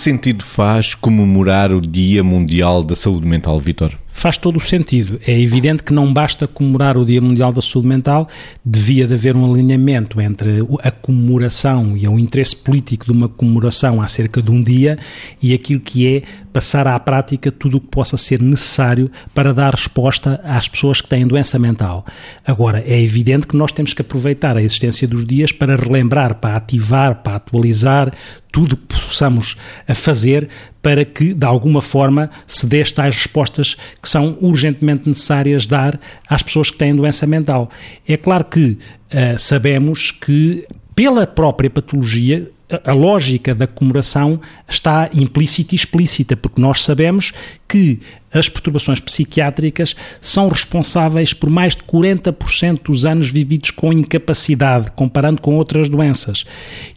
sentido faz comemorar o Dia Mundial da Saúde Mental, Vitor? faz todo o sentido. É evidente que não basta comemorar o Dia Mundial da Saúde Mental, devia de haver um alinhamento entre a comemoração e o interesse político de uma comemoração acerca de um dia e aquilo que é passar à prática tudo o que possa ser necessário para dar resposta às pessoas que têm doença mental. Agora, é evidente que nós temos que aproveitar a existência dos dias para relembrar, para ativar, para atualizar tudo o que possamos fazer para que, de alguma forma, se dê tais respostas que são urgentemente necessárias dar às pessoas que têm doença mental. É claro que uh, sabemos que, pela própria patologia, a lógica da comemoração está implícita e explícita, porque nós sabemos que as perturbações psiquiátricas são responsáveis por mais de 40% dos anos vividos com incapacidade, comparando com outras doenças.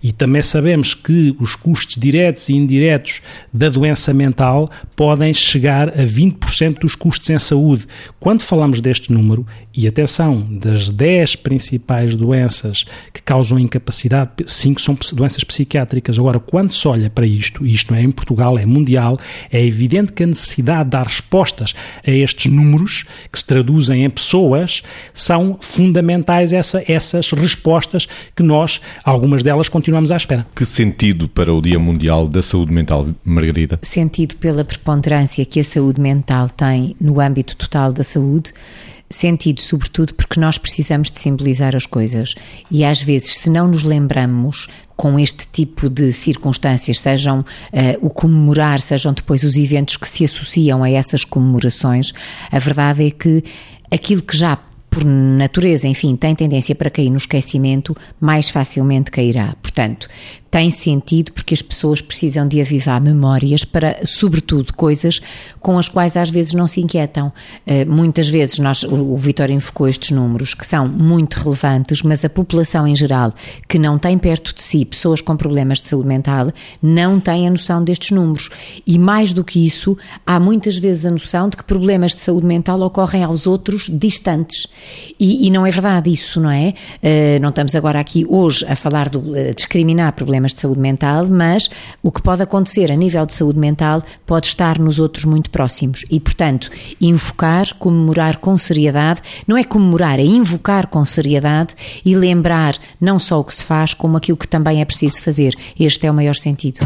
E também sabemos que os custos diretos e indiretos da doença mental podem chegar a 20% dos custos em saúde. Quando falamos deste número, e atenção, das 10 principais doenças que causam incapacidade, 5 são doenças psiquiátricas. Agora, quando se olha para isto, isto não é em Portugal, é mundial, é evidente que a necessidade de dar respostas a estes números, que se traduzem em pessoas, são fundamentais essa, essas respostas que nós, algumas delas, continuamos à espera. Que sentido para o Dia Mundial da Saúde Mental, Margarida? Sentido pela preponderância que a saúde mental tem no âmbito total da saúde sentido, sobretudo porque nós precisamos de simbolizar as coisas. E às vezes, se não nos lembramos com este tipo de circunstâncias, sejam uh, o comemorar, sejam depois os eventos que se associam a essas comemorações, a verdade é que aquilo que já por natureza, enfim, tem tendência para cair no esquecimento, mais facilmente cairá. Portanto, tem sentido porque as pessoas precisam de avivar memórias para, sobretudo, coisas com as quais às vezes não se inquietam. Uh, muitas vezes nós, o, o Vitório invocou estes números que são muito relevantes, mas a população em geral que não tem perto de si pessoas com problemas de saúde mental não tem a noção destes números. E mais do que isso, há muitas vezes a noção de que problemas de saúde mental ocorrem aos outros distantes. E, e não é verdade isso, não é? Uh, não estamos agora aqui hoje a falar de uh, discriminar problemas de saúde mental, mas o que pode acontecer a nível de saúde mental pode estar nos outros muito próximos. E, portanto, invocar, comemorar com seriedade, não é comemorar, é invocar com seriedade e lembrar não só o que se faz, como aquilo que também é preciso fazer. Este é o maior sentido.